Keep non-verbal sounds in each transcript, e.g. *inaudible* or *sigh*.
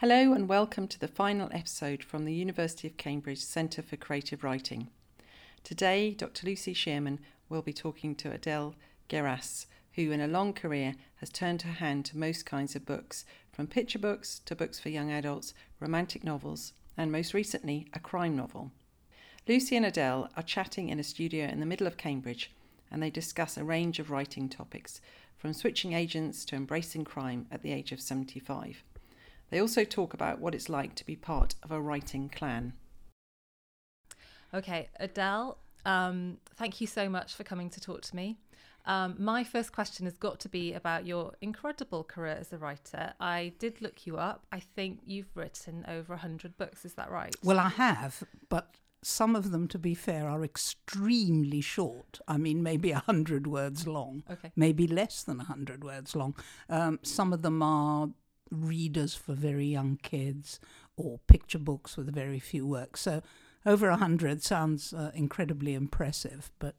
Hello and welcome to the final episode from the University of Cambridge Centre for Creative Writing. Today, Dr. Lucy Shearman will be talking to Adele Geras, who in a long career has turned her hand to most kinds of books, from picture books to books for young adults, romantic novels, and most recently, a crime novel. Lucy and Adele are chatting in a studio in the middle of Cambridge and they discuss a range of writing topics, from switching agents to embracing crime at the age of 75. They also talk about what it's like to be part of a writing clan. Okay, Adele, um, thank you so much for coming to talk to me. Um, my first question has got to be about your incredible career as a writer. I did look you up. I think you've written over 100 books, is that right? Well, I have, but some of them, to be fair, are extremely short. I mean, maybe a hundred words long, Okay. maybe less than a hundred words long. Um, some of them are readers for very young kids or picture books with very few works. So over a hundred sounds uh, incredibly impressive, but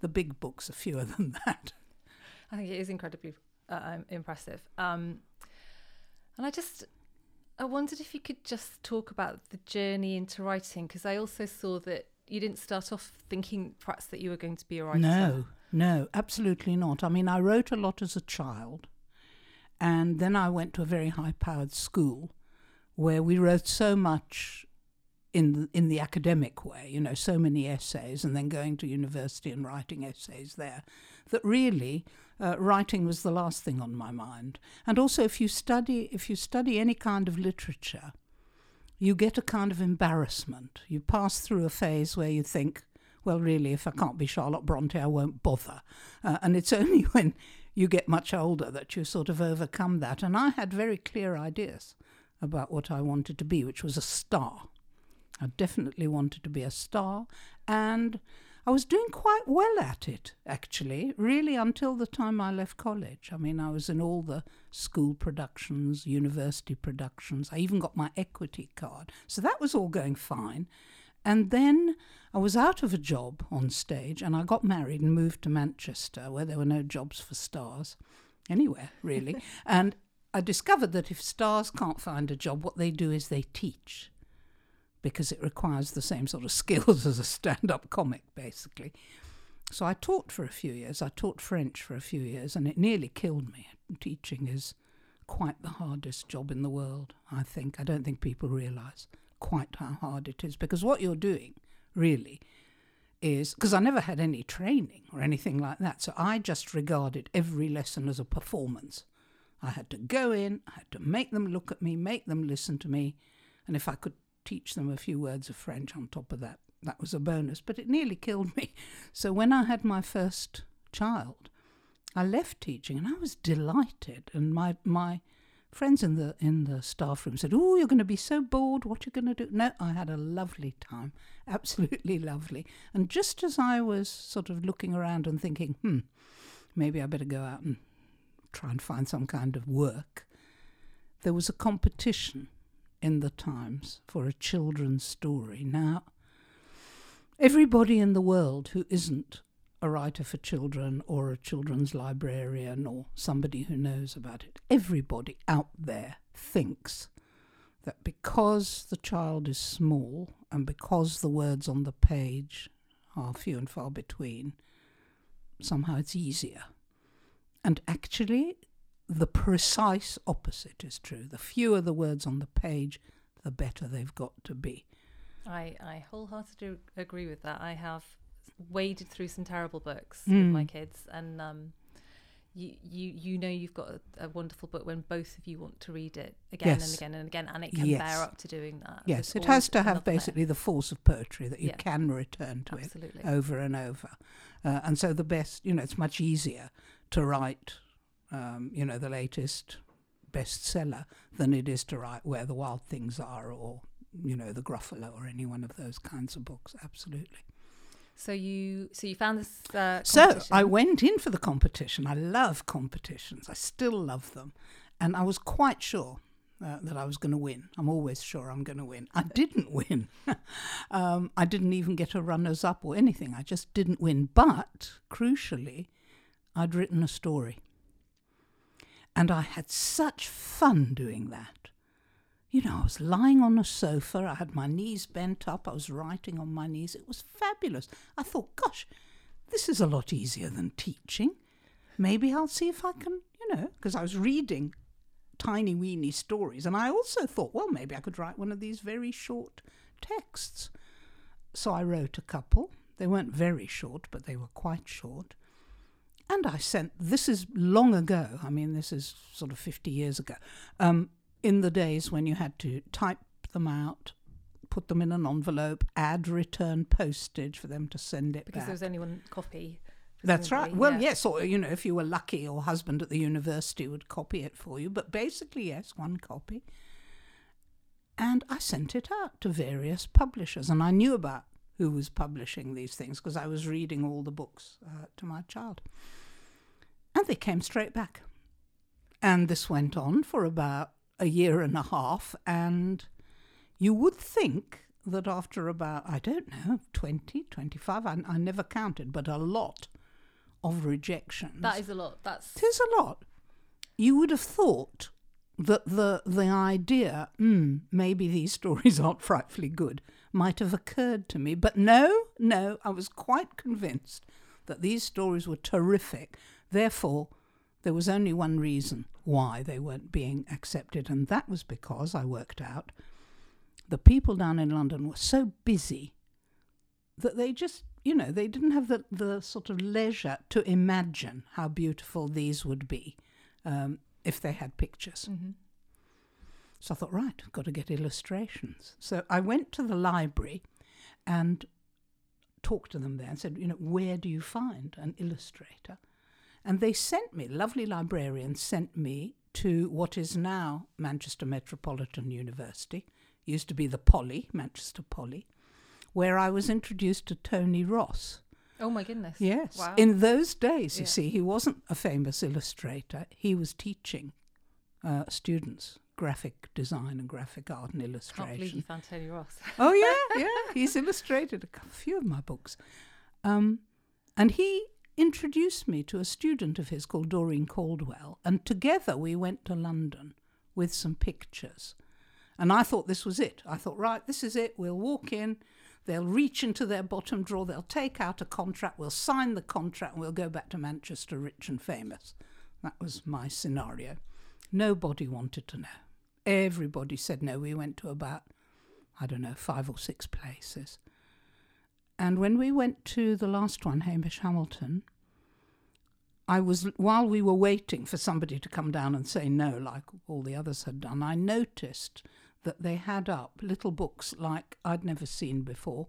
the big books are fewer *laughs* than that. I think it is incredibly uh, um, impressive. Um, and I just, I wondered if you could just talk about the journey into writing, because I also saw that you didn't start off thinking perhaps that you were going to be a writer. No, no, absolutely not. I mean, I wrote a lot as a child, and then I went to a very high powered school where we wrote so much in the, in the academic way, you know, so many essays, and then going to university and writing essays there, that really uh, writing was the last thing on my mind. And also, if you study if you study any kind of literature, you get a kind of embarrassment. You pass through a phase where you think, well, really, if I can't be Charlotte Bronte, I won't bother. Uh, and it's *laughs* only when you get much older that you sort of overcome that. And I had very clear ideas about what I wanted to be, which was a star. I definitely wanted to be a star, and I was doing quite well at it, actually, really until the time I left college. I mean, I was in all the school productions, university productions. I even got my equity card. So that was all going fine. And then I was out of a job on stage and I got married and moved to Manchester where there were no jobs for stars anywhere, really. *laughs* and I discovered that if stars can't find a job, what they do is they teach because it requires the same sort of skills *laughs* as a stand up comic, basically. So I taught for a few years. I taught French for a few years, and it nearly killed me. Teaching is quite the hardest job in the world, I think. I don't think people realise quite how hard it is because what you're doing, really, is because I never had any training or anything like that. So I just regarded every lesson as a performance. I had to go in, I had to make them look at me, make them listen to me, and if I could teach them a few words of French on top of that, that was a bonus. But it nearly *laughs* killed me. So when I had my first child, I left teaching and I was delighted. And my my friends in the in the staff room said, "Oh, you're going to be so bored. What are you going to do?" No, I had a lovely time, *laughs* absolutely lovely. And just as I was sort of looking around and thinking, "Hmm, maybe I better go out and try and find some kind of work," there was a competition in the Times for a children's story. Now, everybody in the world who isn't a writer for children or a children's librarian or somebody who knows about it, everybody out there thinks that because the child is small and because the words on the page are few and far between, somehow it's easier. And actually, the precise opposite is true. The fewer the words on the page, the better they've got to be. I, I wholeheartedly agree with that. I have waded through some terrible books Mm. with my kids, and um, you, you you know you've got a, a wonderful book when both of you want to read it again and again and again, and it can Yes. bear up to doing that. Yes, it has to have basically the force of poetry that you Yeah. can return to it over and over. Uh, and so the best, you know, it's much easier to write, um, you know, the latest bestseller than it is to write Where the Wild Things Are or, you know, The Gruffalo or any one of those kinds of books. Absolutely. So you so you found this uh, So. I went in for the competition. I love competitions. I still love them. And I was quite sure uh, that I was going to win. I'm always sure I'm going to win. I didn't win. *laughs* um, I didn't even get a runners up or anything. I just didn't win. But crucially, I'd written a story. And I had such fun doing that. You know, I was lying on a sofa, I had my knees bent up, I was writing on my knees. It was fabulous. I thought, gosh, this is a lot easier than teaching. Maybe I'll see if I can, you know, because I was reading tiny weeny stories. And I also thought, well, maybe I could write one of these very short texts. So I wrote a couple. They weren't very short, but they were quite short. And I sent, this is long ago, I mean, this is sort of 50 years ago, um, in the days when you had to type them out, put them in an envelope, add return postage for them to send it because back. there was only one copy. That's right. Well, yeah. yes, or you know, if you were lucky, your husband at the university would copy it for you. But basically, yes, one copy. And I sent it out to various publishers, and I knew about who was publishing these things because I was reading all the books uh, to my child. And they came straight back. And this went on for about a year and a half, and you would think that after about, I don't know, 20, 25, I, I never counted, but a lot of rejections. That is a lot. That's It is a lot. You would have thought that the the idea, mm, maybe these stories *laughs* aren't frightfully good, might have occurred to me. But no, no, I was quite convinced that these stories were terrific. Therefore, there was only one reason why they weren't being accepted, and that was because I worked out the people down in London were so busy that they just, you know, they didn't have the, the sort of leisure to imagine how beautiful these would be um, if they had pictures. Mhm. So I thought, right, I've got to get illustrations. So I went to the library and talked to them there and said, you know, where do you find an illustrator? And they sent me, lovely librarians sent me to what is now Manchester Metropolitan University, used to be the Poly, Manchester Poly, where I was introduced to Tony Ross. Oh my goodness. Yes. Wow. In those days, you Yeah. see, he wasn't a famous illustrator. He was teaching uh, students graphic design and graphic art and illustration. Can't believe you found Tony Ross. *laughs* oh yeah, *laughs* yeah. He's illustrated a few of my books, um, and he introduced me to a student of his called Doreen Caldwell, and together we went to London with some pictures. And I thought this was it. I thought, right, this is it. We'll walk in. They'll reach into their bottom drawer. They'll take out a contract. We'll sign the contract and we'll go back to Manchester rich and famous. That was my scenario. Nobody wanted to know. Everybody said no. We went to about, I don't know, five or six places. And when we went to the last one, Hamish Hamilton, I was, while we were waiting for somebody to come down and say no, like all the others had done, I noticed that they had up little books like I'd never seen before,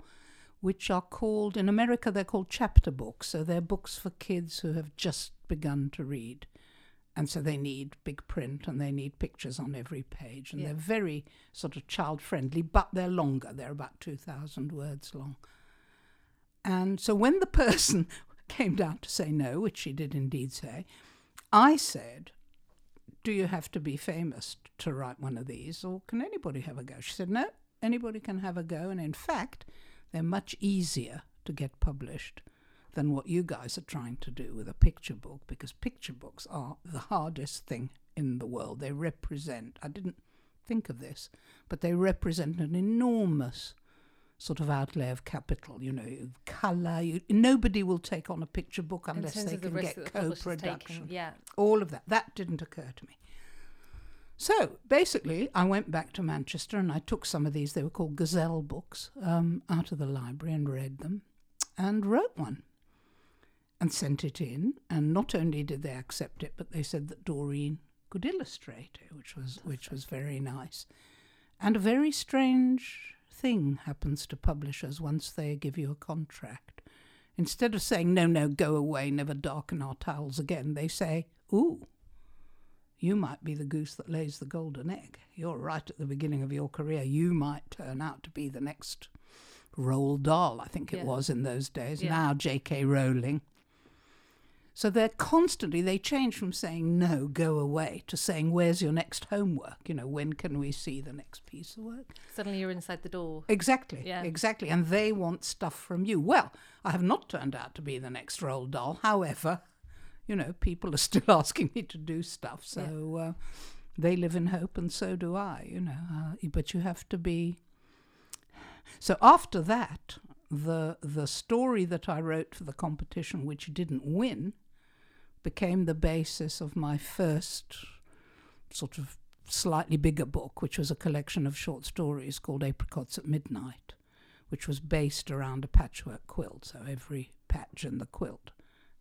which are called, in America, they're called chapter books. So they're books for kids who have just begun to read. And so they need big print and they need pictures on every page. And Yeah. they're very sort of child friendly, but they're longer. They're about 2,000 words long. And so when the person *laughs* came down to say no, which she did indeed say, I said, Do you have to be famous to write one of these, or can anybody have a go? She said, No, anybody can have a go. And in fact, they're much easier to get published than what you guys are trying to do with a picture book, because picture books are the hardest thing in the world. They represent, I didn't think of this, but they represent an enormous sort of outlay of capital. You know, colour. You, nobody will take on a picture book unless they of the can get the co-production. taking. Yeah. All of that. That didn't occur to me. So basically, I went back to Manchester and I took some of these. They were called Gazelle books um, out of the library and read them, and wrote one, and sent it in. And not only did they accept it, but they said that Doreen could illustrate it, which was which was very nice. And a very strange thing happens to publishers once they give you a contract. Instead of saying, no, no, go away, never darken our towels again, they say, ooh, you might be the goose that lays the golden egg. You're right at the beginning of your career. You might turn out to be the next Roald Dahl, I think it was in those days. Yeah. Now J.K. Rowling. So they're constantly, they change from saying no, go away, to saying, where's your next homework? You know, when can we see the next piece of work? Suddenly you're inside the door. Exactly. Yeah. Exactly. And they want stuff from you. Well, I have not turned out to be the next Roald Dahl. However, you know, people are *laughs* still asking me to do stuff. So uh, they live in hope, and so do I. You know, uh, but you have to be. *sighs* So after that, the the story that I wrote for the competition, which didn't win, became the basis of my first sort of slightly bigger book, which was a collection of short stories called Apricots at Midnight, which was based around a patchwork quilt. So every patch in the quilt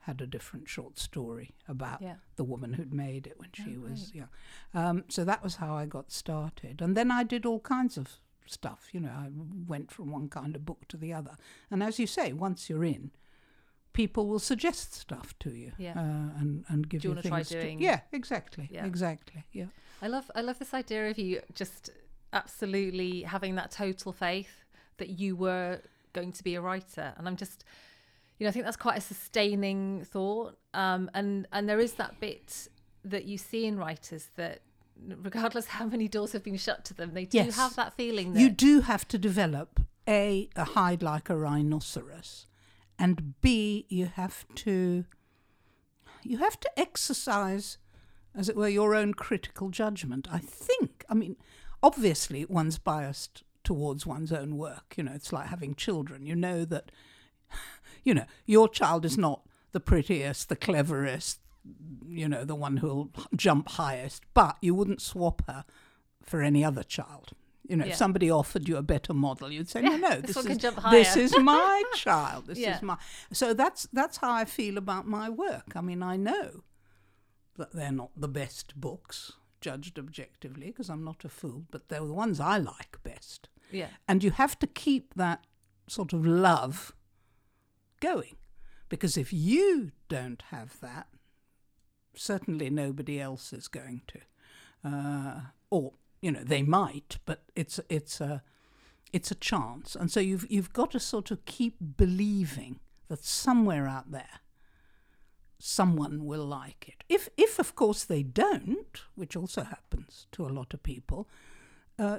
had a different short story about Yeah. the woman who'd made it when she Oh, was young. Um, so that was how I got started. And then I did all kinds of stuff. You know, I went from one kind of book to the other. And as you say, once you're in, people will suggest stuff to you Yeah. uh, and, and give Do you you things to- Yeah, exactly. Yeah. Exactly. Yeah. I love I love this idea of you just absolutely having that total faith that you were going to be a writer, and I'm just, you know, I think that's quite a sustaining thought. Um, and and there is that bit that you see in writers that, regardless how many doors have been shut to them, they do Yes. have that feeling that You do have to develop A, a hide like a rhinoceros, and B, you have to you have to exercise, as it were, your own critical judgment. I think. I mean, obviously one's biased towards one's own work. You know, it's like having children. You know that *sighs* you know, your child is not the prettiest, the cleverest, you know, the one who'll jump highest, but you wouldn't swap her for any other child. You know, Yeah. if somebody offered you a better model, you'd say, "No, no, *laughs* this *laughs* this, is this is my child. This Yeah. is my." So that's that's how I feel about my work. I mean, I know that they're not the best books judged objectively because I'm not a fool, but they're the ones I like best. yeah, And you have to keep that sort of love going. Because if you don't have that, certainly nobody else is going to. Uh, or, you know, they might, but it's, it's, a, it's a chance. And so you've, you've got to sort of keep believing that somewhere out there, someone will like it. If, if of course they don't, which also happens to a lot of people, uh,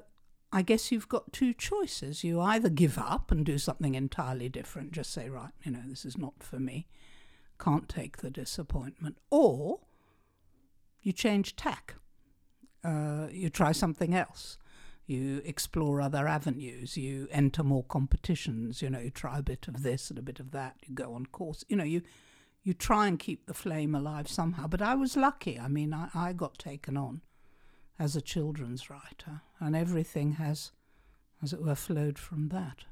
I guess you've got two choices. You either give up and do something entirely different, just say, right, you know, this is not for me, can't take the disappointment, or you change tack. Uh, you try something else. You explore other avenues. You enter more competitions. You know, you try a bit of this and a bit of that. You go on course. You know, you you try and keep the flame alive somehow. But I was lucky. I mean, I, I got taken on as a children's writer, and everything has, as it were, flowed from that.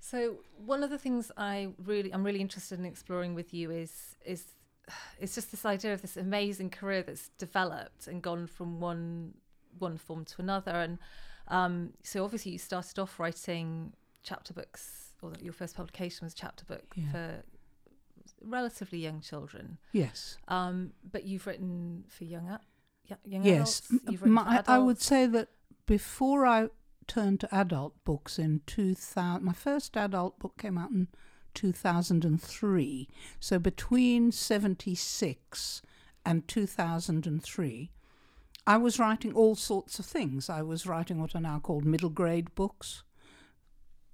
So one of the things I really I'm really interested in exploring with you is is it's just this idea of this amazing career that's developed and gone from one one form to another and um, so obviously you started off writing chapter books or your first publication was a chapter book Yeah. for relatively young children Yes. um, but you've written for young a- young Yes. adults I- I would say that before I turned to adult books in 2000, my first adult book came out in 2003. So between 76 and 2003, I was writing all sorts of things. I was writing what are now called middle grade books.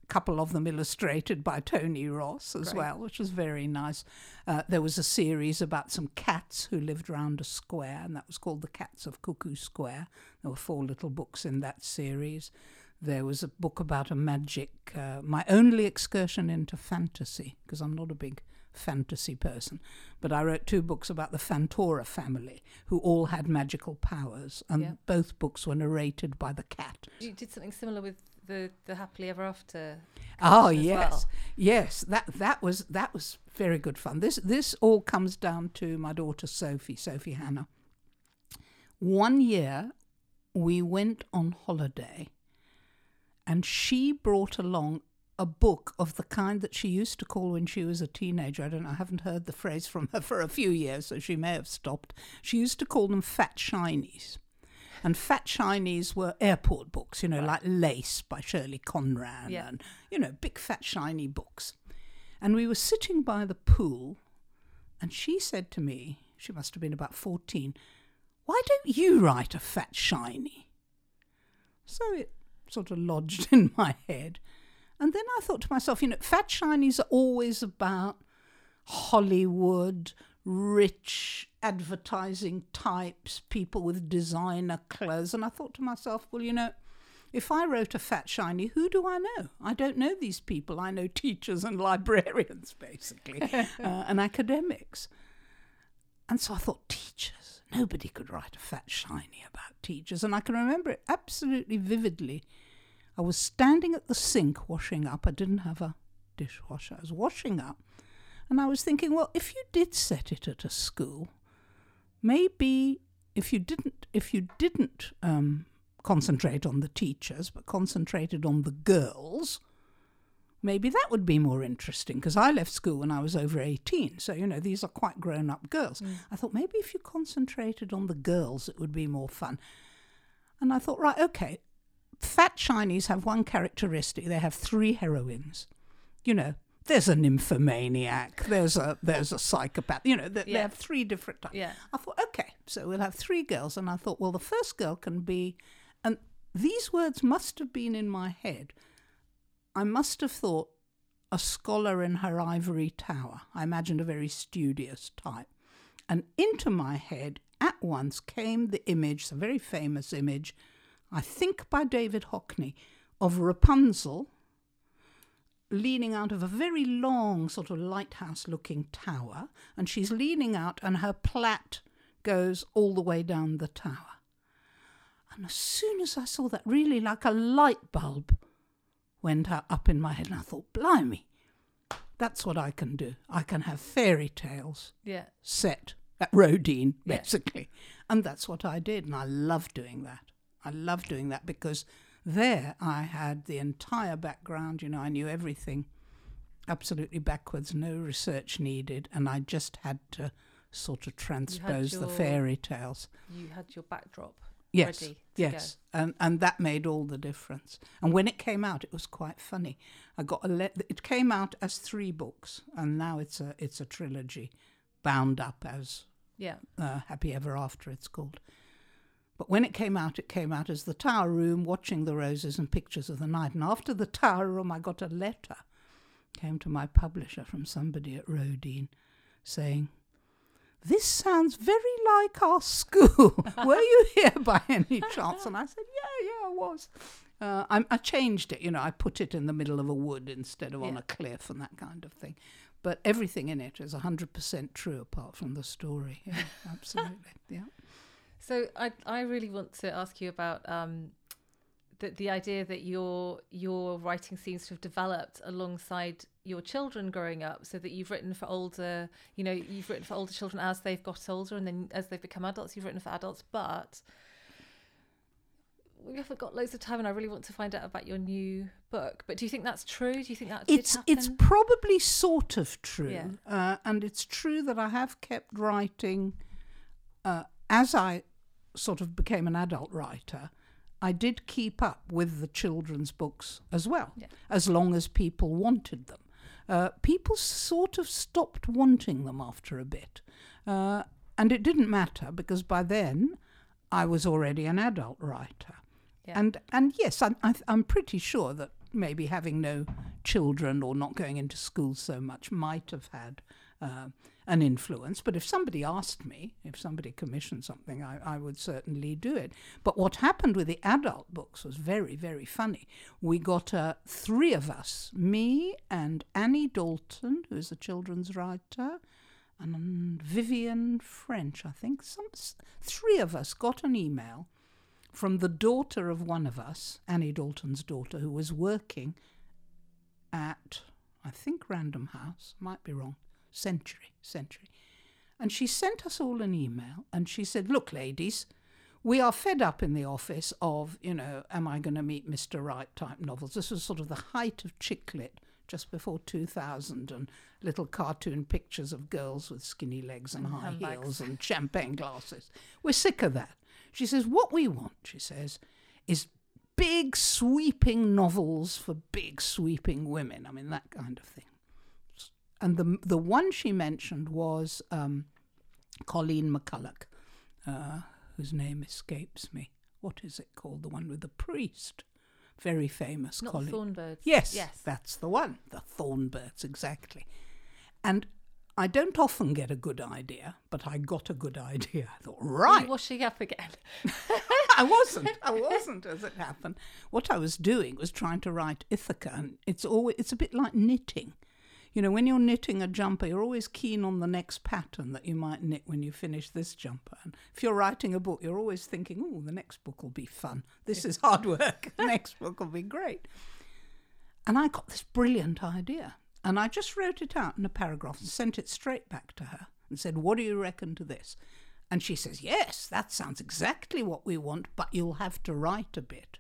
A couple of them illustrated by Tony Ross as Great. well, which was very nice. Uh, there was a series about some cats who lived round a square, and that was called The Cats of Cuckoo Square. There were four little books in that series. There was a book about a magic, uh, my only excursion into fantasy, because I'm not a big fantasy person, but I wrote two books about the Fantora family, who all had magical powers, and Yeah. both books were narrated by the cat. you did something similar with the the happily ever after Oh yes, well. yes. That that was that was very good fun. This this all comes down to my daughter Sophie, Sophie Hannah. One year, we went on holiday, and she brought along a book of the kind that she used to call when she was a teenager. I don't know. I haven't heard the phrase from her for a few years, so she may have stopped. She used to call them fat shinies. And fat shinies were airport books, you know, like Lace by Shirley Conran Yeah. and, you know, big fat shiny books. And we were sitting by the pool, and she said to me, she must have been about 14, why don't you write a fat shiny? So it sort of lodged *laughs* in my head. And then I thought to myself, you know, fat shinies are always about Hollywood, rich advertising types, people with designer clothes. And I thought to myself, well, you know, if I wrote a fat shiny, who do I know? I don't know these people. I know *laughs* teachers and librarians, basically, *laughs* uh, and academics. And so I thought, teachers. Nobody could write a fat shiny about teachers. And I can remember it absolutely vividly. I was standing at the sink washing up. I didn't have a dishwasher. I was washing up. And I was thinking, well, if you did set it at a school, maybe if you didn't, if you didn't um, concentrate on the teachers, but concentrated on the girls, maybe that would be more interesting because I left school when I was over 18. So, you know, these are quite grown up girls. Mm. I thought maybe if you concentrated on the girls, it would be more fun. And I thought, right, okay, fat shinies have one characteristic they have three heroines. You know, there's a nymphomaniac, there's a there's a psychopath. You know, they, yeah. they have three different types. Yeah. I thought, okay, so we'll have three girls, and I thought, well, the first girl can be, and these words must have been in my head. I must have thought a scholar in her ivory tower. I imagined a very studious type, and into my head at once came the image, a very famous image, I think by David Hockney, of Rapunzel leaning out of a very long, sort of lighthouse looking tower, and she's leaning out, and her plait goes all the way down the tower. And as soon as I saw that, really like a light bulb went up in my head, and I thought, blimey, that's what I can do. I can have fairy tales yeah. set at Roedean, basically. Yeah. And that's what I did, and I love doing that. I love doing that because there, I had the entire background, you know, I knew everything absolutely backwards, no research needed, and I just had to sort of transpose your, the fairy tales. You had your backdrop yes, yes, go. and and that made all the difference. And when it came out, it was quite funny. I got a le- it came out as three books, and now it's a it's a trilogy, bound up as yeah, uh, Happy Ever After. It's called. But when it came out, it came out as the Tower Room, watching the roses and pictures of the night. And after the Tower Room, I got a letter, came to my publisher from somebody at Roedean, saying, "This sounds very like our school. *laughs* Were you here by any *laughs* chance?" And I said, "Yeah, yeah, I was." Uh, I, I, changed it, you know. I put it in the middle of a wood instead of yeah. on a cliff and that kind of thing. But everything in it is hundred percent true, apart from the story. Yeah, *laughs* absolutely. Yeah. So I I really want to ask you about um, the the idea that your your writing seems to have developed alongside your children growing up, so that you've written for older, you know, you've written for older children as they've got older, and then as they've become adults, you've written for adults, but we haven't got loads of time, and I really want to find out about your new book. But do you think that's true? Do you think that it's it's probably sort of true, yeah. uh, and it's true that I have kept writing uh, as I sort of became an adult writer, I did keep up with the children's books as well, yeah. as long as people wanted them. Uh, people sort of stopped wanting them after a bit. Uh, and it didn't matter because by then I was already an adult writer. Yeah. And, and yes, I'm, I'm pretty sure that maybe having no children or not going into school so much might have had uh, an influence. But if somebody asked me, if somebody commissioned something, I, I would certainly do it. But what happened with the adult books was very, very funny. We got uh, three of us, me and Annie Dalton, who is a children's writer, and Vivian French, I think. Some three of us got an email from the daughter of one of us, Annie Dalton's daughter, who was working at, I think, Random House, might be wrong, Century, Century. And she sent us all an email and she said, Look, ladies, we are fed up in the office of, you know, am I going to meet Mr. Right type novels. This was sort of the height of chick lit just before 2000 and little cartoon pictures of girls with skinny legs and, and high handbags. heels and champagne glasses. We're sick of that. She says, What we want, she says, is big sweeping novels for big sweeping women. I mean, that kind of thing and the the one she mentioned was um, Colleen McCullough, uh, whose name escapes me. What is it called? The one with the priest, very famous. Not Colleen. Thornbirds. Yes, yes, that's the one. The Thornbirds, exactly. And I don't often get a good idea, but I got a good idea. I thought, right. you washing up again? *laughs* I wasn't. I wasn't, as it happened. What I was doing was trying to write Ithaca, and it's always it's a bit like knitting. You know, when you're knitting a jumper, you're always keen on the next pattern that you might knit when you finish this jumper. And if you're writing a book, you're always thinking, "Oh, the next book will be fun. This is hard work. *laughs* the next book will be great." And I got this brilliant idea, and I just wrote it out in a paragraph and sent it straight back to her and said, "What do you reckon to this?" And she says, Yes, that sounds exactly what we want, but you'll have to write a bit.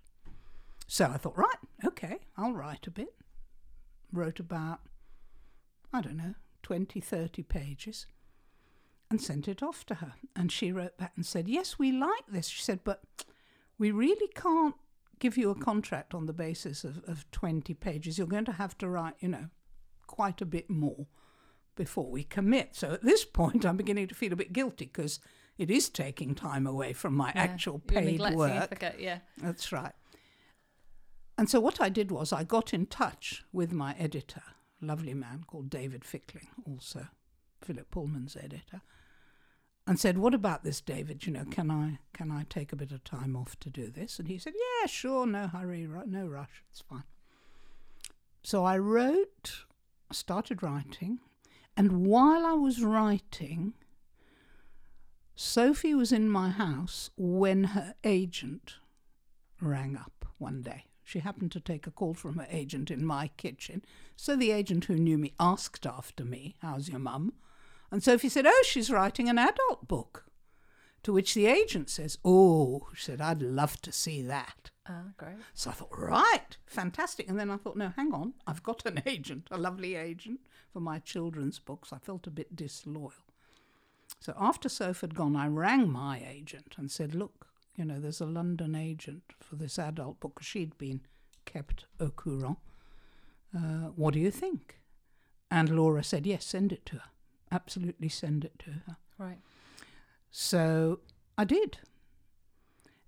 So I thought, Right, okay, I'll write a bit. Wrote about, I don't know, 20, 30 pages and sent it off to her. And she wrote back and said, Yes, we like this. She said, But we really can't give you a contract on the basis of, of 20 pages. You're going to have to write, you know, quite a bit more before we commit. So at this point, I'm beginning to feel a bit guilty because it is taking time away from my Yeah, actual paid work. Ithaca, yeah. That's right. And so what I did was I got in touch with my editor, lovely man called David Fickling, also Philip Pullman's editor, and said, "What about this, David? You know, can I can I take a bit of time off to do this?" And he said, "Yeah, sure, no hurry, no rush, it's fine." So I wrote, started writing, and while I was writing, Sophie was in my house when her agent rang up one day. She happened to take a call from her agent in my kitchen. So the agent who knew me asked after me, How's your mum? And Sophie said, Oh, she's writing an adult book. To which the agent says, Oh, she said, I'd love to see that. Ah, great. So I thought, right, fantastic. And then I thought, no, hang on, I've got an *laughs* agent, a lovely agent for my children's books. I felt a bit disloyal. So after Soph had gone, I rang my agent and said, look, you know, there's a London agent for this adult book. She'd been kept au courant. Uh, what do you think? And Laura said, yes, send it to her. Absolutely send it to her. Right. So I did.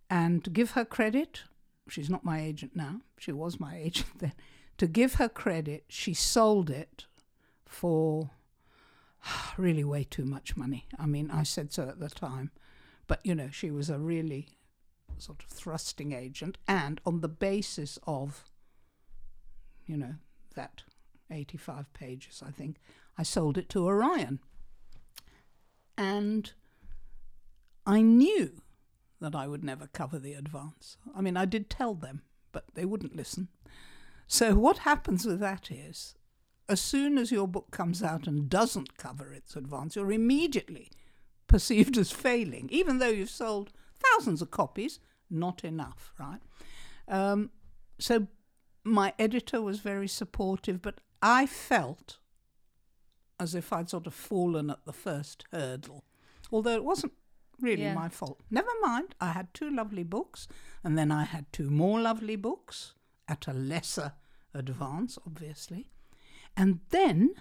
And to give her credit, she's not my agent now, she was my *laughs* agent then. To give her credit, she sold it for *sighs* really way too much money. I mean, I said so at the time. But, you know, she was a really sort of thrusting agent. And on the basis of, you know, that 85 pages, I think, I sold it to Orion. And I knew that I would never cover the advance. I mean, I did tell them, but they wouldn't listen. So, what happens with that is, as soon as your book comes out and doesn't cover its advance, you're immediately perceived as failing, even though you've sold thousands of copies, not enough, right? Um, so, my editor was very supportive, but I felt as if I'd sort of fallen at the first hurdle, although it wasn't really Yeah. my fault. Never mind, I had two lovely books, and then I had two more lovely books at a lesser advance, obviously. And then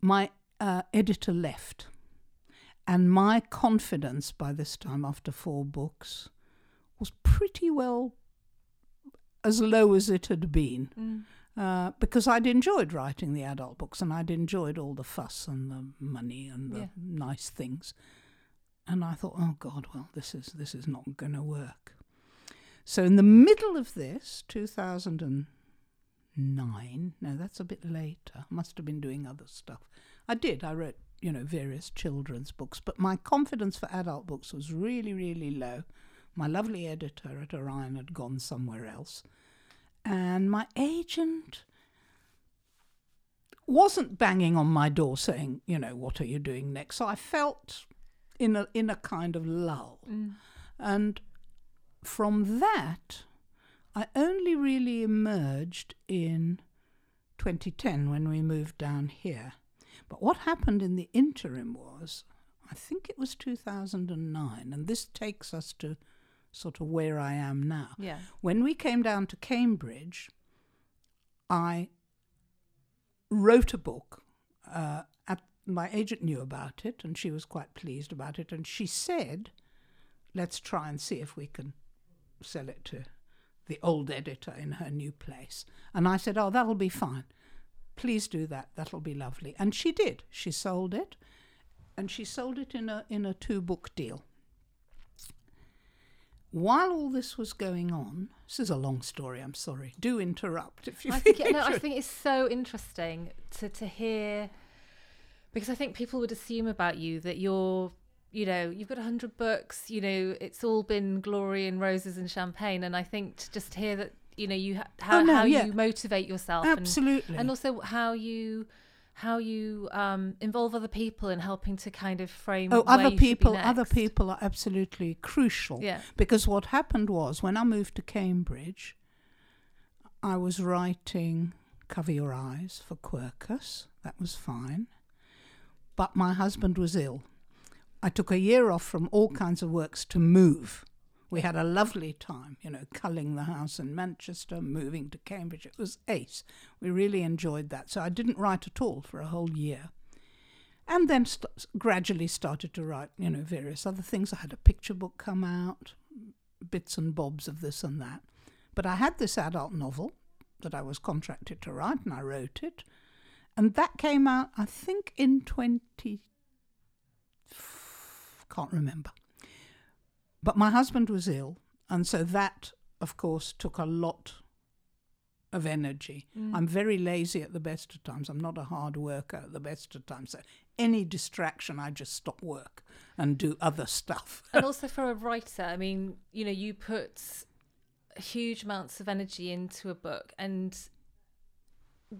my uh, editor left, and my confidence by this time, after four books, pretty well as low as it had been Mm. uh, because I'd enjoyed writing the adult books and I'd enjoyed all the fuss and the money and the Yeah. nice things. And I thought, oh God, well, this is this is not going to work. So in the middle of this, 2009, no, that's a bit later. Must have been doing other stuff. I did. I wrote, you know, various children's books, but my confidence for adult books was really, really low. My lovely editor at Orion had gone somewhere else and my agent wasn't banging on my door saying, you know, what are you doing next? So I felt in a in a kind of lull. Mm. And from that, I only really emerged in 2010 when we moved down here. But what happened in the interim was, I think it was 2009, and this takes us to sort of where I am now. Yeah. When we came down to Cambridge, I wrote a book. Uh, at, my agent knew about it, and she was quite pleased about it. And she said, "Let's try and see if we can sell it to the old editor in her new place." And I said, "Oh, that'll be fine." please do that. That'll be lovely. And she did. She sold it, and she sold it in a in a two book deal. While all this was going on, this is a long story. I'm sorry. Do interrupt if you I think no, I think it's so interesting to, to hear because I think people would assume about you that you're, you know, you've got 100 books, you know, it's all been glory and roses and champagne. And I think to just hear that, you know, you ha- how, Oh, no, how yeah. you motivate yourself Absolutely. and, and also how you how you um, involve other people in helping to kind of frame Oh, other you should be people, other people are absolutely crucial. Yeah. Because what happened was when I moved to Cambridge, I was writing Cover Your Eyes for Quercus. That was fine. But my husband was ill. I took a year off from all kinds of works to move. We had a lovely time, you know, culling the house in Manchester, moving to Cambridge. It was ace. We really enjoyed that. So I didn't write at all for a whole year and then st- gradually started to write, you know, various other things. I had a picture book come out, bits and bobs of this and that. But I had this adult novel that I was contracted to write, and I wrote it. And that came out, I think, in 20. Can't remember. But my husband was ill, and so that, of course, took a lot of energy. Mm. I'm very lazy at the best of times. I'm not a hard worker at the best of times. So any distraction, I just stop work and do other stuff. *laughs* and also for a writer, I mean, you know, you put huge amounts of energy into a book, and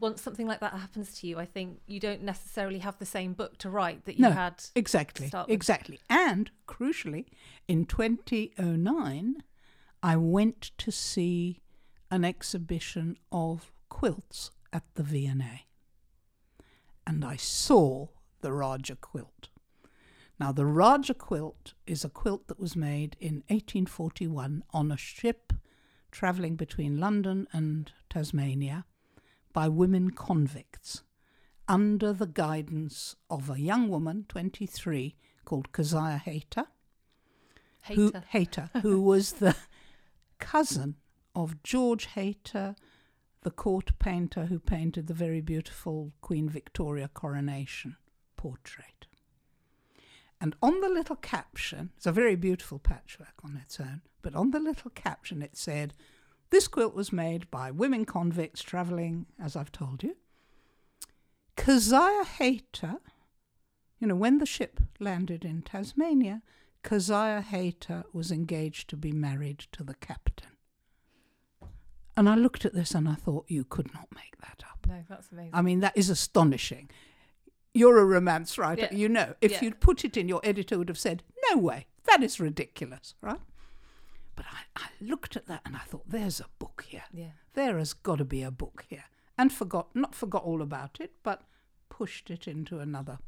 once something like that happens to you, I think you don't necessarily have the same book to write that you No, had. Exactly. Exactly. And crucially, in 2009, I went to see an exhibition of quilts at the V&A. And I saw the Rajah quilt. Now, the Rajah quilt is a quilt that was made in 1841 on a ship travelling between London and Tasmania by women convicts under the guidance of a young woman, 23, called Keziah Hayter, who, Hater. *laughs* Hayter, who was the cousin of George Hayter, the court painter who painted the very beautiful Queen Victoria coronation portrait. And on the little caption, it's a very beautiful patchwork on its own, but on the little caption it said, This quilt was made by women convicts travelling, as I've told you. Keziah Hayter, you know, when the ship landed in Tasmania, Keziah Hayter was engaged to be married to the captain. And I looked at this and I thought, you could not make that up. No, that's amazing. I mean, that is astonishing. You're a romance writer, Yeah. you know. If Yeah. you'd put it in, your editor would have said, no way, that is ridiculous, right? But I, I looked at that and I thought, there's a book here. yeah. There has got to be a book here. And forgot, not forgot all about it, but pushed it into another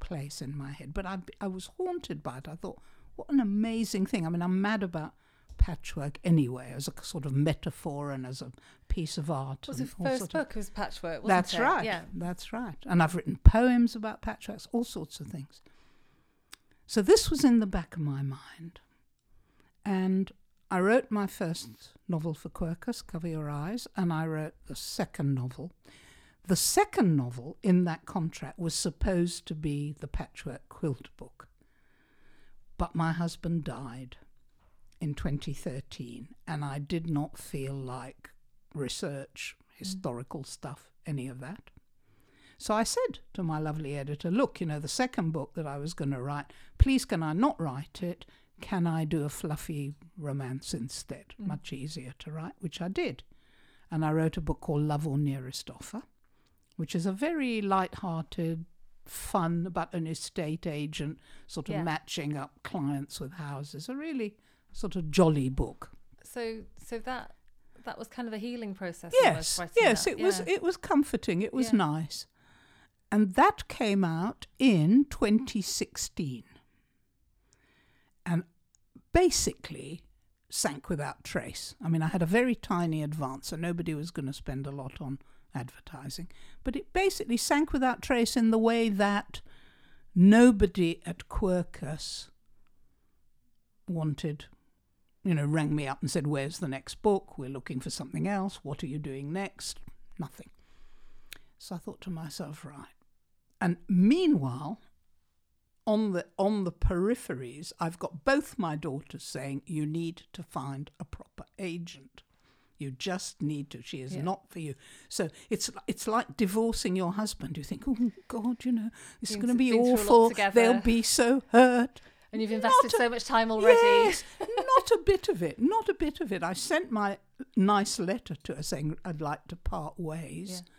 place in my head. But I, I was haunted by it. I thought, what an amazing thing. I mean, I'm mad about patchwork anyway, as a sort of metaphor and as a piece of art. Was the first sort of- book was Patchwork, wasn't that's it? right. Yeah. That's right. And I've written poems about patchworks, all sorts of things. So this was in the back of my mind. And I wrote my first novel for Quercus, Cover Your Eyes, and I wrote the second novel. The second novel in that contract was supposed to be the Patchwork Quilt book. But my husband died in 2013, and I did not feel like research, mm. historical stuff, any of that. So I said to my lovely editor, look, you know, the second book that I was going to write, please can I not write it? Can I do a fluffy romance instead? Mm. Much easier to write, which I did. And I wrote a book called Love or Nearest Offer, which is a very light-hearted, fun about an estate agent sort of Yeah. matching up clients with houses. A really sort of jolly book. So, so that that was kind of a healing process. Yes, yes, that. it was. It was comforting. It was Yeah. nice, and that came out in 2016, and basically sank without trace. I mean, I had a very tiny advance, so nobody was going to spend a lot on advertising, but it basically sank without trace in the way that nobody at Quercus wanted you know, rang me up and said, Where's the next book? We're looking for something else. What are you doing next? Nothing. So I thought to myself, right. And meanwhile, on the on the peripheries, I've got both my daughters saying you need to find a proper agent. You just need to. She is Yeah. not for you. So it's it's like divorcing your husband. You think, oh God, you know, this is going to be been through a lot awful. They'll be so hurt. And you've invested a- so much time already. Yes, *laughs* not a bit of it. Not a bit of it. I sent my nice letter to her saying I'd like to part ways. Yeah.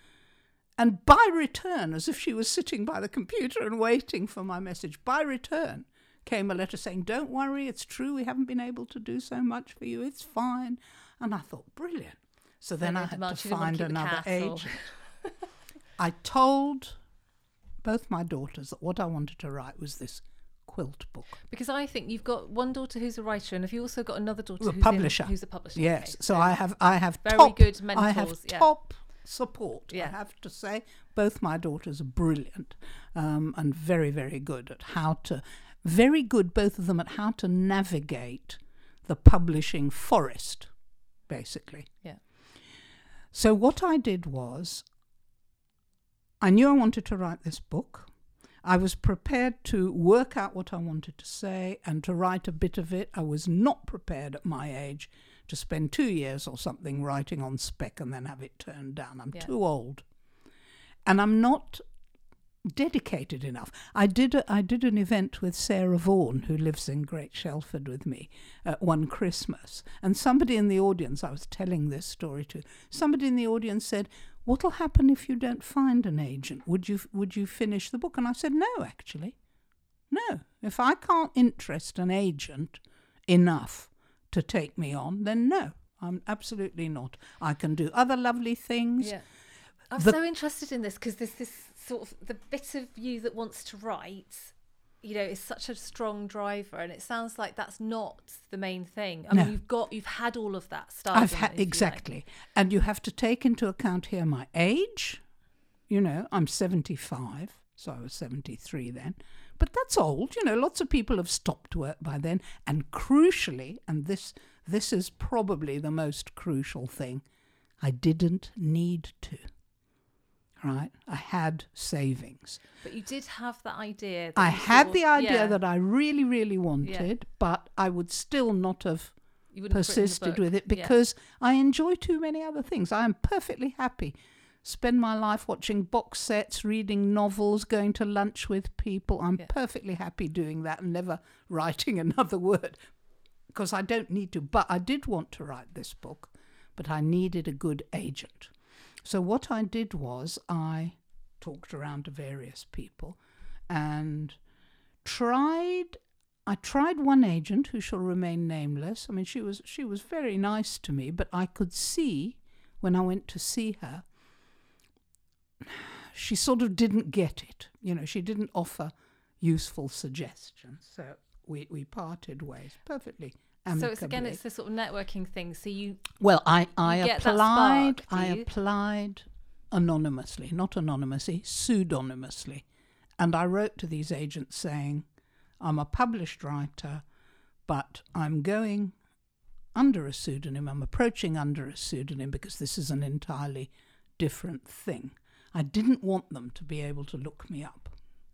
And by return, as if she was sitting by the computer and waiting for my message, by return came a letter saying, Don't worry, it's true, we haven't been able to do so much for you, it's fine. And I thought, Brilliant. So then I had to she didn't want find to keep the another agent. *laughs* I told both my daughters that what I wanted to write was this quilt book. Because I think you've got one daughter who's a writer, and have you also got another daughter A who's, publisher. In, who's a publisher? Yes. Okay, so I have I have very top, good I have yeah. top support. Yeah. I have to say, both my daughters are brilliant um, and very very good at how to, very good both of them at how to navigate the publishing forest, basically. Yeah. So what I did was, I knew I wanted to write this book. I was prepared to work out what I wanted to say and to write a bit of it. I was not prepared at my age to spend two years or something writing on spec and then have it turned down. I'm Yeah. too old. And I'm not dedicated enough. I did a, I did an event with Sarah Vaughan, who lives in Great Shelford with me, uh, one Christmas, and somebody in the audience, I was telling this story to, somebody in the audience said, "What'll happen if you don't find an agent? Would you would you finish the book?" And I said, "No, actually, no. If I can't interest an agent enough to take me on, then no." I'm absolutely not. I can do other lovely things. Yeah. I'm The- so interested in this because there's this sort of the bit of you that wants to write, you know, is such a strong driver, and it sounds like that's not the main thing. I No. mean, you've got you've had all of that stuff. I've had exactly, and you have to take into account here my age. You know, I'm 75, so I was 73 then. But that's old. You know, lots of people have stopped work by then, and crucially, and this this is probably the most crucial thing, I didn't need to. Right, I had savings. But you did have that idea. That I had of- the idea yeah, that I really, really wanted, but I would still not have you wouldn't have written the persisted with it Yeah. because I enjoy too many other things. I am perfectly happy. Spend my life watching box sets, reading novels, going to lunch with people. I'm Yeah. perfectly happy doing that and never *laughs* writing another word because I don't need to. But I did want to write this book, but I needed a good agent. So what I did was I talked around to various people and tried I tried one agent who shall remain nameless. I mean she was she was very nice to me, but I could see when I went to see her she sort of didn't get it. You know, she didn't offer useful suggestions. So we, we parted ways perfectly amicably. So it's again, it's the sort of networking thing. So you Well, I, I You get that applied. spark, I you? applied anonymously, not anonymously, pseudonymously, and I wrote to these agents saying, "I'm a published writer, but I'm going under a pseudonym. I'm approaching under a pseudonym because this is an entirely different thing. I didn't want them to be able to look me up.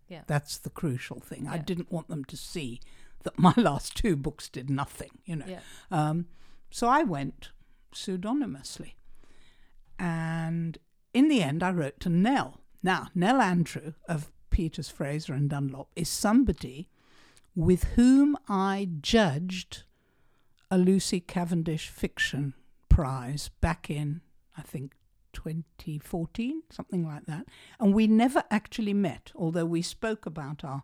Yeah. That's the crucial thing. I didn't want them to see that my *laughs* last two books did nothing. You know." yeah. Um, so I went pseudonymously. And in the end, I wrote to Nelle. Now, Nelle Andrew of Peters, Fraser, and Dunlop is somebody with whom I judged a Lucy Cavendish Fiction Prize back in, I think, 2014, something like that. And we never actually met, although we spoke about our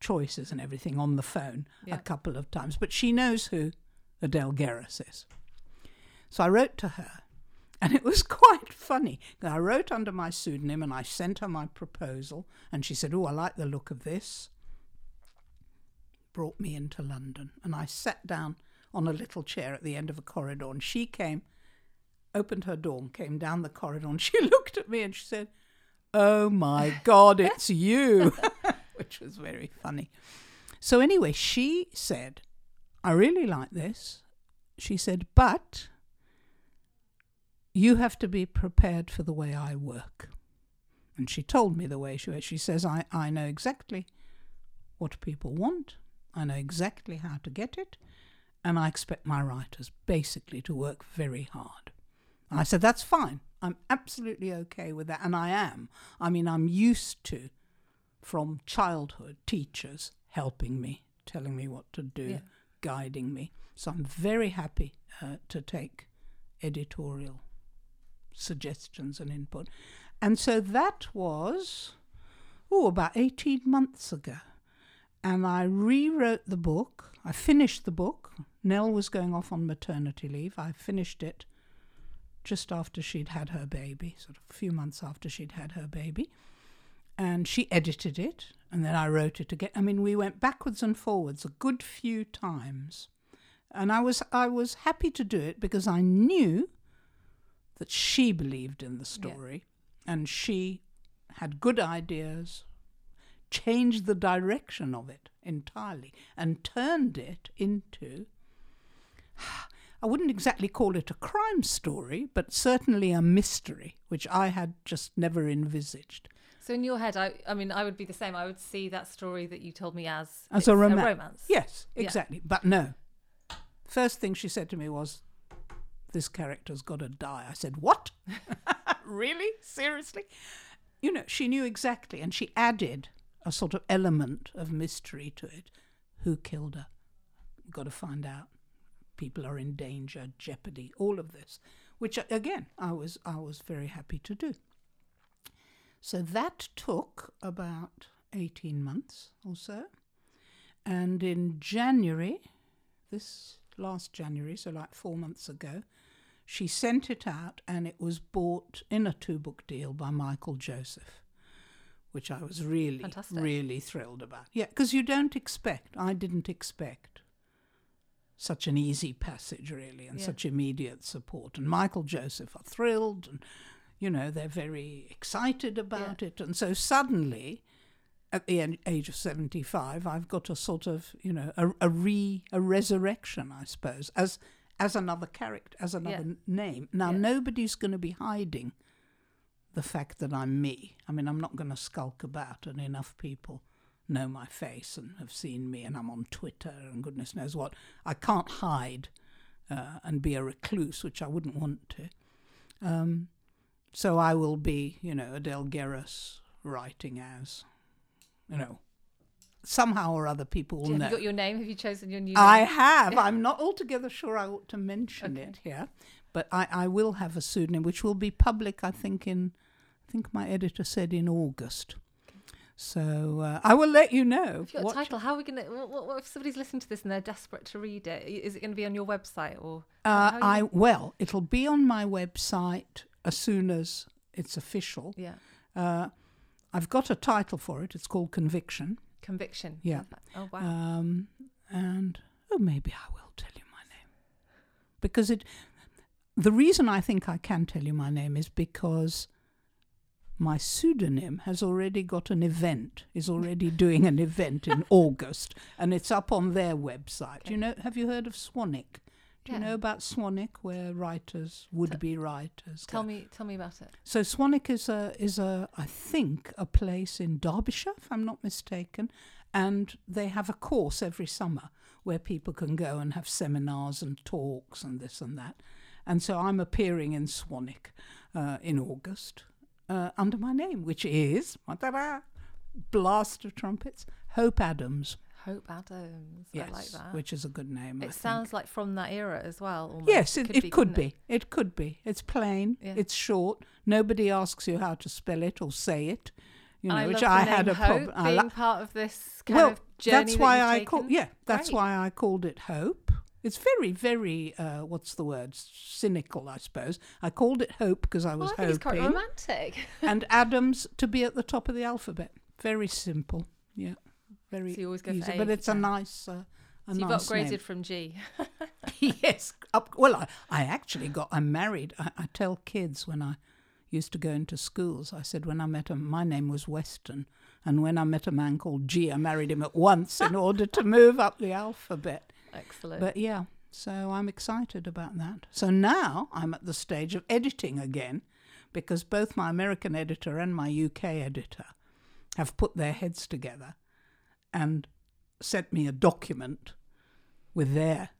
choices and everything on the phone Yeah. a couple of times. But she knows who Adele Geras is. So I wrote to her, and it was *laughs* quite funny. I wrote under my pseudonym and I sent her my proposal, and she said, Oh, I like the look of this. Brought me into London, and I sat down on a little chair at the end of a corridor, and she came, opened her door, and came down the corridor, and *laughs* she looked at me and she said, Oh my God, it's you, *laughs* which was very funny. So, anyway, she said, I really like this. She said, but you have to be prepared for the way I work. And she told me the way she was. She says, I, I know exactly what people want, I know exactly how to get it, and I expect my writers basically to work very hard. I said, That's fine. I'm absolutely okay with that. And I am. I mean, I'm used to, from childhood, teachers helping me, telling me what to do, Yeah. guiding me. So I'm very happy uh, to take editorial suggestions and input. And so that was, oh, about 18 months ago. And I rewrote the book. I finished the book. Nelle was going off on maternity leave. I finished it just after she'd had her baby, sort of a few months after she'd had her baby. And she edited it, and then I wrote it again. I mean, we went backwards and forwards a good few times. And I was I was happy to do it because I knew that she believed in the story and she had good ideas, changed the direction of it entirely, and turned it into I wouldn't exactly call it a crime story, but certainly a mystery, which I had just never envisaged. So in your head, I, I mean, I would be the same. I would see that story that you told me as As it's a, romance. Yes, Yeah. exactly. But no. First thing she said to me was, This character's got to die. I said, What? *laughs* really? Seriously? You know, she knew exactly, and she added a sort of element of mystery to it. Who killed her? Got to find out. People are in danger, jeopardy, all of this, which again I was I was very happy to do. So that took about eighteen months or so, and in January, this last January, so like four months ago, she sent it out and it was bought in a two book deal by Michael Joseph, which I was really, Fantastic. really thrilled about. Yeah, because you don't expect, I didn't expect such an easy passage, really, and Yeah. such immediate support. And Michael Joseph are thrilled and, you know, they're very excited about it. And so suddenly, at the age of 75, I've got a sort of, you know, a, a re a resurrection, I suppose, as as another character, as another Yeah. name. Now, Yeah. nobody's going to be hiding the fact that I'm me. I mean, I'm not going to skulk about, and enough people know my face and have seen me, and I'm on Twitter and goodness knows what. I can't hide uh, and be a recluse, which I wouldn't want to. Um, so I will be, you know, Adele Geras writing as, you know, somehow or other people will you, know. have you got your name? Have you chosen your new I name? have. I'm not altogether sure I ought to mention Okay. it here, but I, I will have a pseudonym which will be public. I think in, I think my editor said in August. So uh, I will let you know. If you've got what- a title, how are we going to? What, what, if somebody's listening to this and they're desperate to read it? Is it going to be on your website or? Uh, I you- well, it'll be on my website as soon as it's official. Yeah, Uh, I've got a title for it. It's called Conviction. conviction. Yeah. Oh wow. Um, and oh, maybe I will tell you my name because it. The reason I think I can tell you my name is because my pseudonym has already got an event. Is already doing an event in *laughs* August, and it's up on their website. Do you know? Have you heard of Swanwick? Do you know about Swanwick, where writers, would-be writers, tell go? me, tell me about it. So Swanwick is a is a I think a place in Derbyshire, if I'm not mistaken, and they have a course every summer where people can go and have seminars and talks and this and that. And so I'm appearing in Swanwick uh, in August uh, under my name, which is blast of trumpets, Hope Adams. Hope Adams. Yes, I like that. which is a good name. I it think. like from that era as well. Almost. Yes, it, it could couldn't be. It could be. It's plain. Yeah. It's short. Nobody asks you how to spell it or say it. You know, I which I had a problem. being part of this kind well, of journey. that's that why you've I call. taken. Yeah, that's Great. why I called it Hope. It's very, very. Uh, what's the word? Cynical, I suppose. I called it Hope because I was Well, I think it's quite romantic. *laughs* and Adams to be at the top of the alphabet. Very simple. Yeah, very So you always go for easy. A but for it's a ten. nice. Uh, a So you've nice upgraded name. from G. *laughs* yes. Up, well, I, I actually got, I'm married. I, I tell kids when I used to go into schools, I said, when I met him, my name was Weston. And when I met a man called G, I married him at once in order to move up the alphabet. Excellent. But yeah, so I'm excited about that. So now I'm at the stage of editing again because both my American editor and my UK editor have put their heads together and sent me a document with their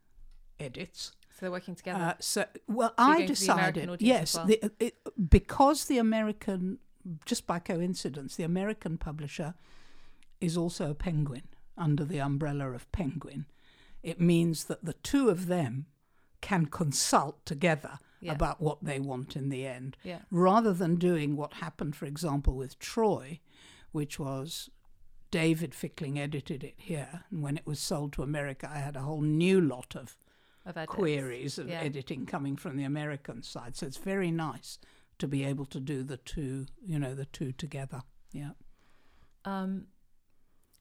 edits. So they're working together. Uh, so, well, So I going to the decided, yes, well? the, it, because the American, just by coincidence, the American publisher is also a penguin under the umbrella of Penguin. It means that the two of them can consult together Yeah. about what they want in the end, yeah. rather than doing what happened, for example, with Troy, which was David Fickling edited it here, and when it was sold to America, I had a whole new lot of Of queries of Yeah. editing coming from the American side. So it's very nice to be able to do the two, you know, the two together. Yeah. Um,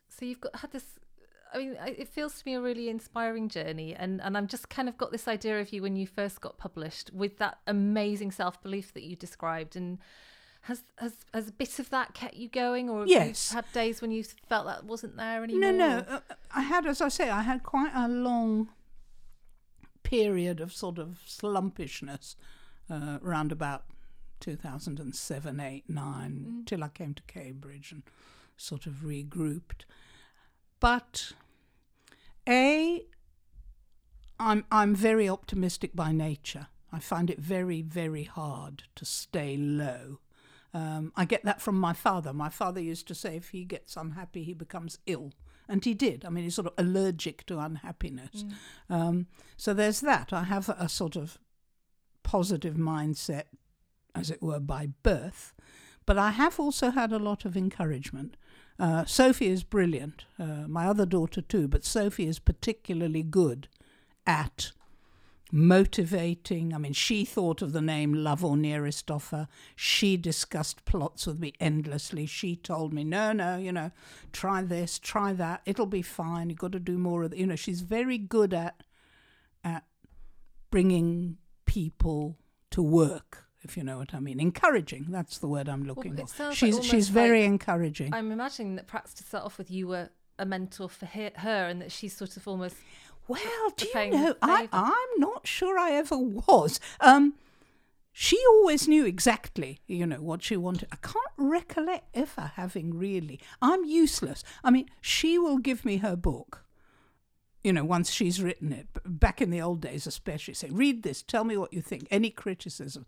so you've got had this. I mean, it feels to me a really inspiring journey, and and I'm just kind of got this idea of you when you first got published with that amazing self belief that you described, and has has has a bit of that kept you going, or have Yes. you had days when you felt that wasn't there anymore? No, no. Uh, I had, as I say, I had quite a long period of sort of slumpishness uh, round about 2007, 8, 9, till I came to Cambridge and sort of regrouped. But A, I'm, I'm very optimistic by nature. I find it very, very hard to stay low. Um, I get that from my father. My father used to say if he gets unhappy, he becomes ill. And he did. I mean, he's sort of allergic to unhappiness. Um, so there's that. I have a sort of positive mindset, as it were, by birth. But I have also had a lot of encouragement. Uh, Sophie is brilliant, uh, my other daughter too, but Sophie is particularly good at motivating. I mean, she thought of the name Love or Nearest Offer. She discussed plots with me endlessly. She told me, no, no, you know, try this, try that. It'll be fine. You've got to do more of it. You know, she's very good at at bringing people to work. If you know what I mean, encouraging. That's the word I'm looking it for. sounds like She's she's very like- encouraging. I'm imagining that perhaps to start off with, you were a mentor for he- her, and that she's sort of almost Well, do you know, I, I'm not sure I ever was. Um, she always knew exactly, you know, what she wanted. I can't recollect ever having really. I'm useless. I mean, she will give me her book, you know, once she's written it. Back in the old days, especially, say, read this, tell me what you think, any criticism.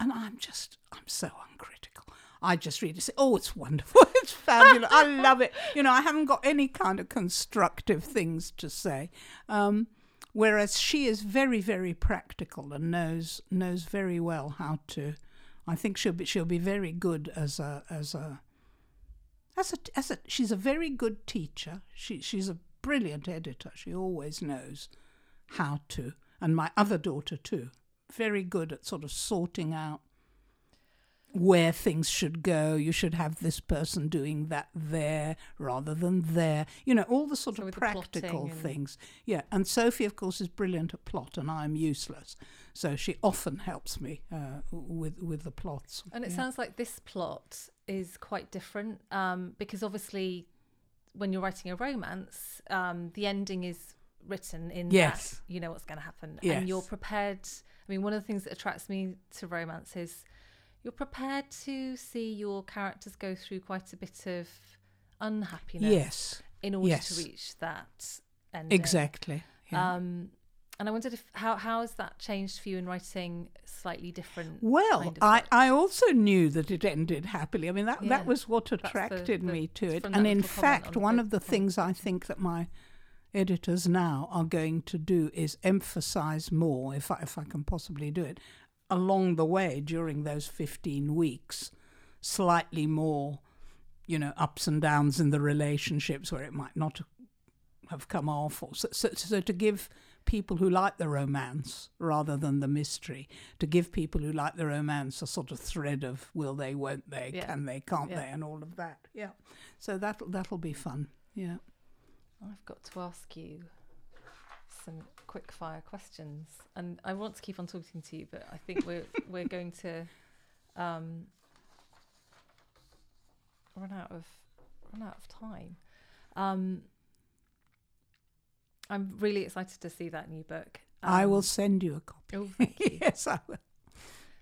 And I'm just, I'm so uncritical. I just read it, say, oh, it's wonderful, *laughs* it's fabulous, I love it. You know, I haven't got any kind of constructive things to say. Um, whereas she is very, very practical and knows knows very well how to. I think she'll be she'll be very good as a as a as a as a. She's a very good teacher. She she's a brilliant editor. She always knows how to. And my other daughter too, very good at sort of sorting out where things should go. You should have this person doing that there rather than there. You know, all the sort So of practical things. Yeah, and Sophie, of course, is brilliant at plot, and I'm useless. So she often helps me uh, with with the plots. And it Yeah. sounds like this plot is quite different um, because obviously, when you're writing a romance, um, the ending is written in Yes. that you know what's going to happen, and you're prepared. I mean, one of the things that attracts me to romance is you're prepared to see your characters go through quite a bit of unhappiness Yes, in order yes. to reach that end. exactly. Yeah. Um, and I wondered if how how has that changed for you in writing slightly different? Well, kind of I? I also knew that it ended happily. I mean, that, Yeah. that was what attracted the- me to it. And in fact, on one the of the things I think that my editors now are going to do is emphasize more, if I, if I can possibly do it, along the way during those 15 weeks, slightly more, you know, ups and downs in the relationships where it might not have come off. Or so, so, so to give people who like the romance rather than the mystery, to give people who like the romance a sort of thread of will they, won't they, Yeah. can they, can't Yeah. they, and all of that. Yeah. So that'll that'll be fun. Yeah. I've got to ask you some quick fire questions, and I want to keep on talking to you, but I think we're *laughs* we're going to um, run out of run out of time. Um, I'm really excited to see that new book. I will Um, send you a copy. Oh, thank you. *laughs* yes, I will.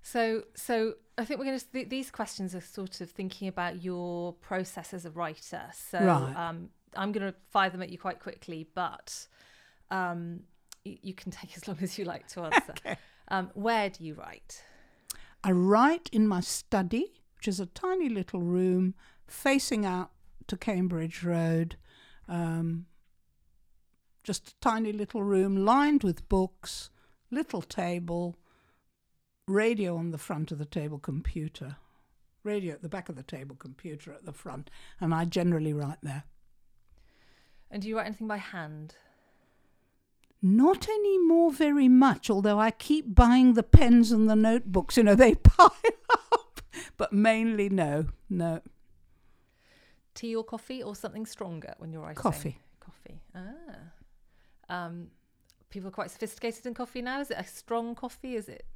So, so I think we're going to. Th- these questions are sort of thinking about your process as a writer. So, Right. um, I'm going to fire them at you quite quickly, but um, y- you can *laughs* take as long as you like to answer. *laughs* um, where do you write? I write in my study, which is a tiny little room facing out to Cambridge Road. Um, just a tiny little room lined with books, little table, radio on the front of the table, computer. Radio at the back of the table, computer at the front. And I generally write there. And do you write anything by hand? Not anymore very much, although I keep buying the pens and the notebooks. You know, they *laughs* pile up. But mainly, no, no. Tea or coffee or something stronger when you're writing? Coffee. Coffee. Ah. Um, people are quite sophisticated in coffee now. Is it a strong coffee? Is it?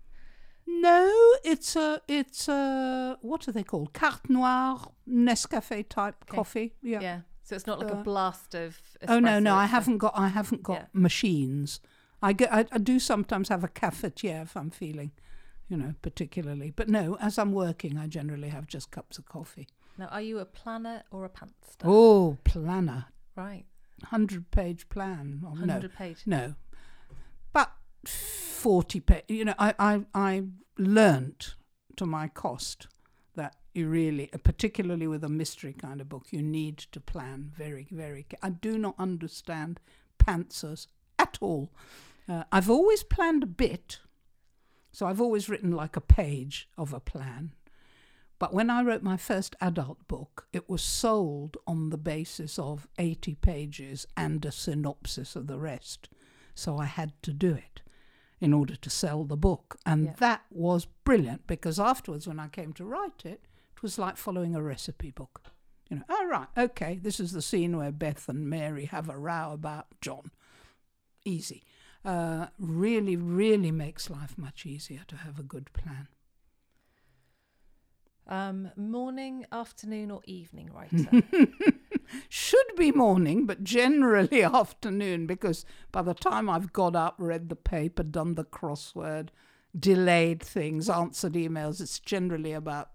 No, it's a, it's a, what are they called? Carte Noire, Nescafe type Okay. coffee. Yeah. Yeah. So it's not like a Uh, blast of. Oh no, no, I haven't got, I haven't got Yeah. machines. I get, I, I do sometimes have a cafetiere if I'm feeling, you know, particularly. But no, as I'm working, I generally have just cups of coffee. Now, are you a planner or a pantster? Oh, planner, Right. hundred page plan. Oh, no, 100 page. No, but forty page. You know, I I I learnt to my cost you really, particularly with a mystery kind of book, you need to plan very very. I do not understand pantsers at all. Uh, I've always planned a bit, so I've always written like a page of a plan. But when I wrote my first adult book, it was sold on the basis of 80 pages and a synopsis of the rest. So I had to do it in order to sell the book. And Yeah. that was brilliant because afterwards, when I came to write it, it was like following a recipe book. You know, oh, right, okay, this is the scene where Beth and Mary have a row about John. Easy. Uh, really, really makes life much easier to have a good plan. Um, morning, afternoon, or evening writer? *laughs* should be morning, but generally *laughs* afternoon because by the time I've got up, read the paper, done the crossword, delayed things, answered emails, it's generally about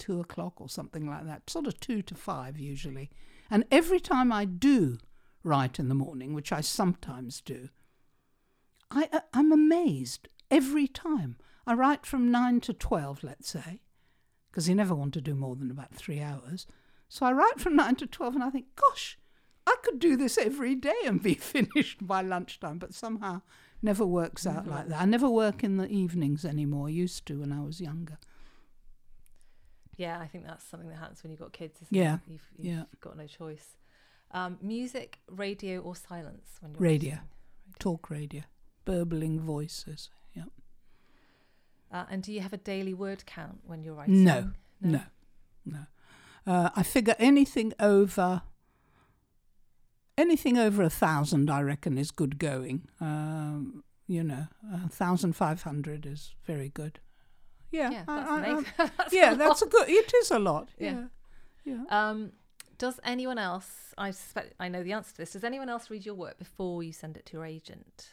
two o'clock or something like that, sort of two to five usually. And every time I do write in the morning, which I sometimes do, I, I- I'm amazed every time. I write from nine to 12, let's say, because you never want to do more than about three hours. So I write from 9 to 12 and I think, gosh, I could do this every day and be *laughs* finished by lunchtime, but somehow never works out mm-hmm. like that. I never work in the evenings anymore. Used to when I was younger. Yeah, I think that's something that happens when you've got kids. Isn't Yeah, It? You've, you've yeah. got no choice. Um, music, radio, or silence when you're Radio. writing? Talk radio, burbling voices. Yeah. Uh, and do you have a daily word count when you're writing? No, no, no. Uh, I figure anything over anything over a thousand, I reckon, is good going. Um, you know, a thousand five hundred is very good. Yeah, Yeah, that's I-. *laughs* That's yeah, a that's a good. It is a lot. Yeah. Yeah, yeah. Um, does anyone else? I suspect I know the answer to this. Does anyone else read your work before you send it to your agent?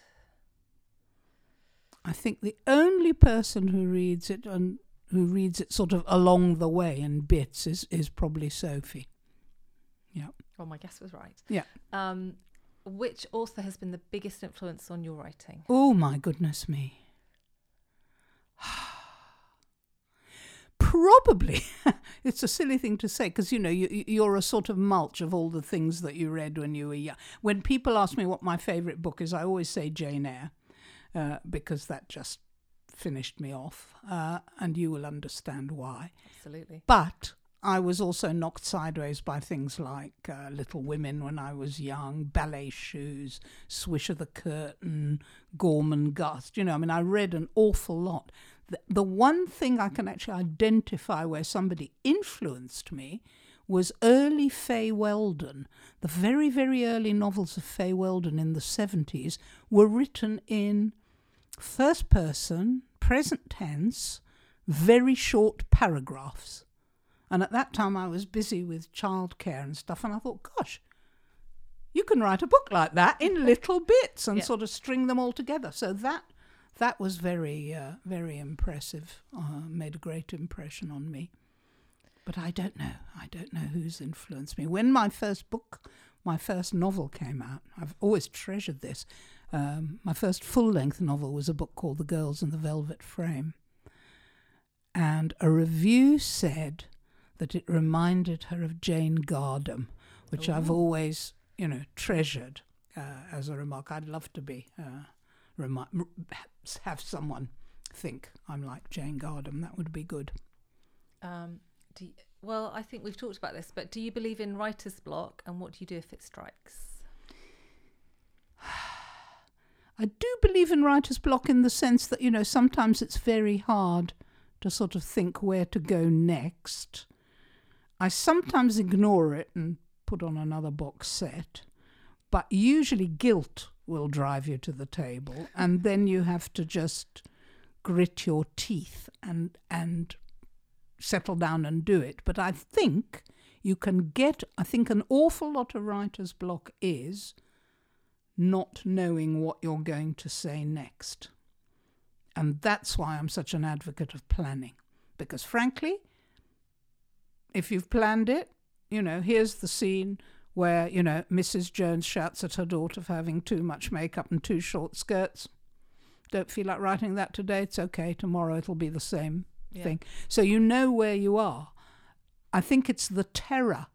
I think the only person who reads it and who reads it sort of along the way in bits is is probably Sophie. Yeah. Oh, my guess was right. Yeah. Um, which author has been the biggest influence on your writing? Oh my goodness me. *sighs* Probably. *laughs* it's a silly thing to say because, you know, you, you're a sort of mulch of all the things that you read when you were young. When people ask me what my favourite book is, I always say Jane Eyre uh, because that just finished me off. Uh, and you will understand why. Absolutely. But I was also knocked sideways by things like uh, Little Women when I was young, ballet shoes, Swish of the Curtain, Gormenghast. You know, I mean, I read an awful lot. The, one thing I can actually identify where somebody influenced me was early Fay Weldon. The very, very early novels of Fay Weldon in the 70s were written in first person, present tense, very short paragraphs. And at that time, I was busy with childcare and stuff, and I thought, gosh, you can write a book like that in *laughs* little bits and Yeah. sort of string them all together. So that that was very, uh, very impressive. Uh, made a great impression on me. But I don't know. I don't know who's influenced me. When my first book, my first novel came out, I've always treasured this. Um, my first full length novel was a book called The Girls in the Velvet Frame. And a review said that it reminded her of Jane Gardam, which I've always, you know, treasured uh, as a remark. I'd love to be, uh, remi- have someone think I'm like Jane Gardam. That would be good. Um, do you, well, I think we've talked about this, but do you believe in writer's block, and what do you do if it strikes? *sighs* I do believe in writer's block in the sense that, you know, sometimes it's very hard to sort of think where to go next. I sometimes ignore it and put on another box set, but usually guilt will drive you to the table, and then you have to just grit your teeth and and settle down and do it. But I think you can get. I think an awful lot of writer's block is not knowing what you're going to say next. And that's why I'm such an advocate of planning. Because frankly, if you've planned it, you know, here's the scene where, you know, Mrs. Jones shouts at her daughter for having too much makeup and too short skirts. Don't feel like writing that today, it's okay. Tomorrow it'll be the same Yeah. thing. So you know where you are. I think it's the terror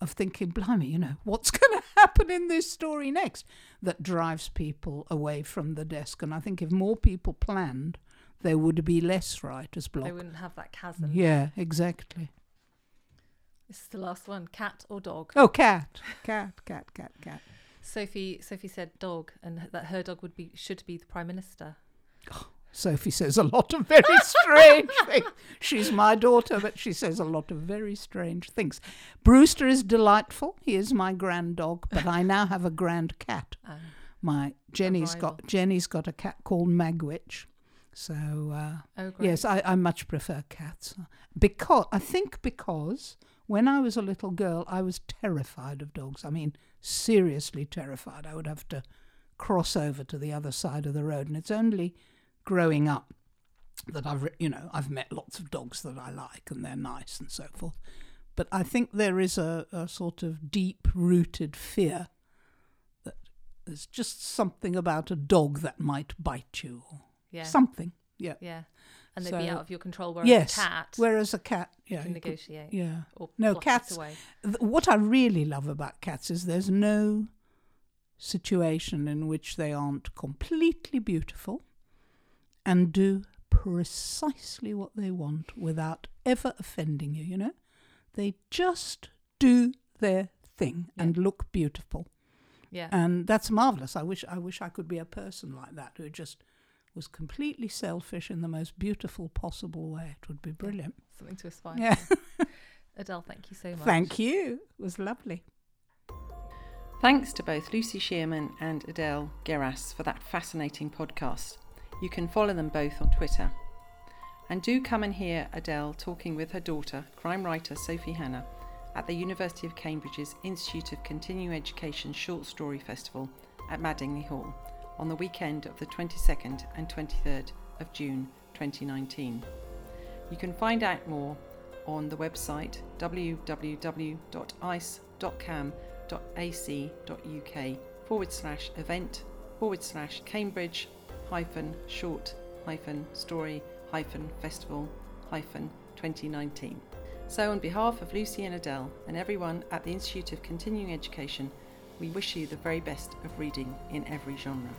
of thinking, blimey, you know, what's *laughs* going to happen in this story next that drives people away from the desk. And I think if more people planned, there would be less writer's block. They wouldn't have that chasm. Yeah, exactly. This is the last one. Cat or dog? Oh, cat, cat, cat, cat, cat. Sophie. Sophie said dog, and that her dog would be should be the prime minister. *gasps* Sophie says a lot of very *laughs* strange things. She's my daughter, but she says a lot of very strange things. Brewster is delightful. He is my grand dog, but I now have a grand cat. *laughs* Um, My Jenny's got Jenny's got a cat called Magwitch. So uh, oh, yes, I, I much prefer cats because I think because when I was a little girl, I was terrified of dogs. I mean, seriously terrified. I would have to cross over to the other side of the road, and it's only growing up that I've you know I've met lots of dogs that I like and they're nice and so forth. But I think there is a, a sort of deep rooted fear that there's just something about a dog that might bite you or yeah, something. Yeah. yeah, and they'd be out of your control. Whereas yes. a cat, Whereas a cat, yeah, can you could- negotiate. yeah. Or No, cats- Away. Th- What I really love about cats is there's no situation in which they aren't completely beautiful and do precisely what they want without ever offending you, you know? They just do their thing Yeah. and look beautiful. Yeah, And that's marvelous. I wish I wish I could be a person like that who just was completely selfish in the most beautiful possible way. It would be brilliant. something to aspire. Yeah. to. Adele, thank you so *laughs* much. Thank you. It was lovely. Thanks to both Lucy Shearman and Adele Geras for that fascinating podcast. You can follow them both on Twitter. And do come and hear Adele talking with her daughter, crime writer Sophie Hannah, at the University of Cambridge's Institute of Continuing Education Short Story Festival at Madingley Hall on the weekend of the 22nd and 23rd of June 2019. You can find out more on the website www.ice.cam.ac.uk forward slash event forward slash Cambridge hyphen short hyphen story hyphen festival hyphen 2019. So, on behalf of Lucy and Adele and everyone at the Institute of Continuing Education, we wish you the very best of reading in every genre.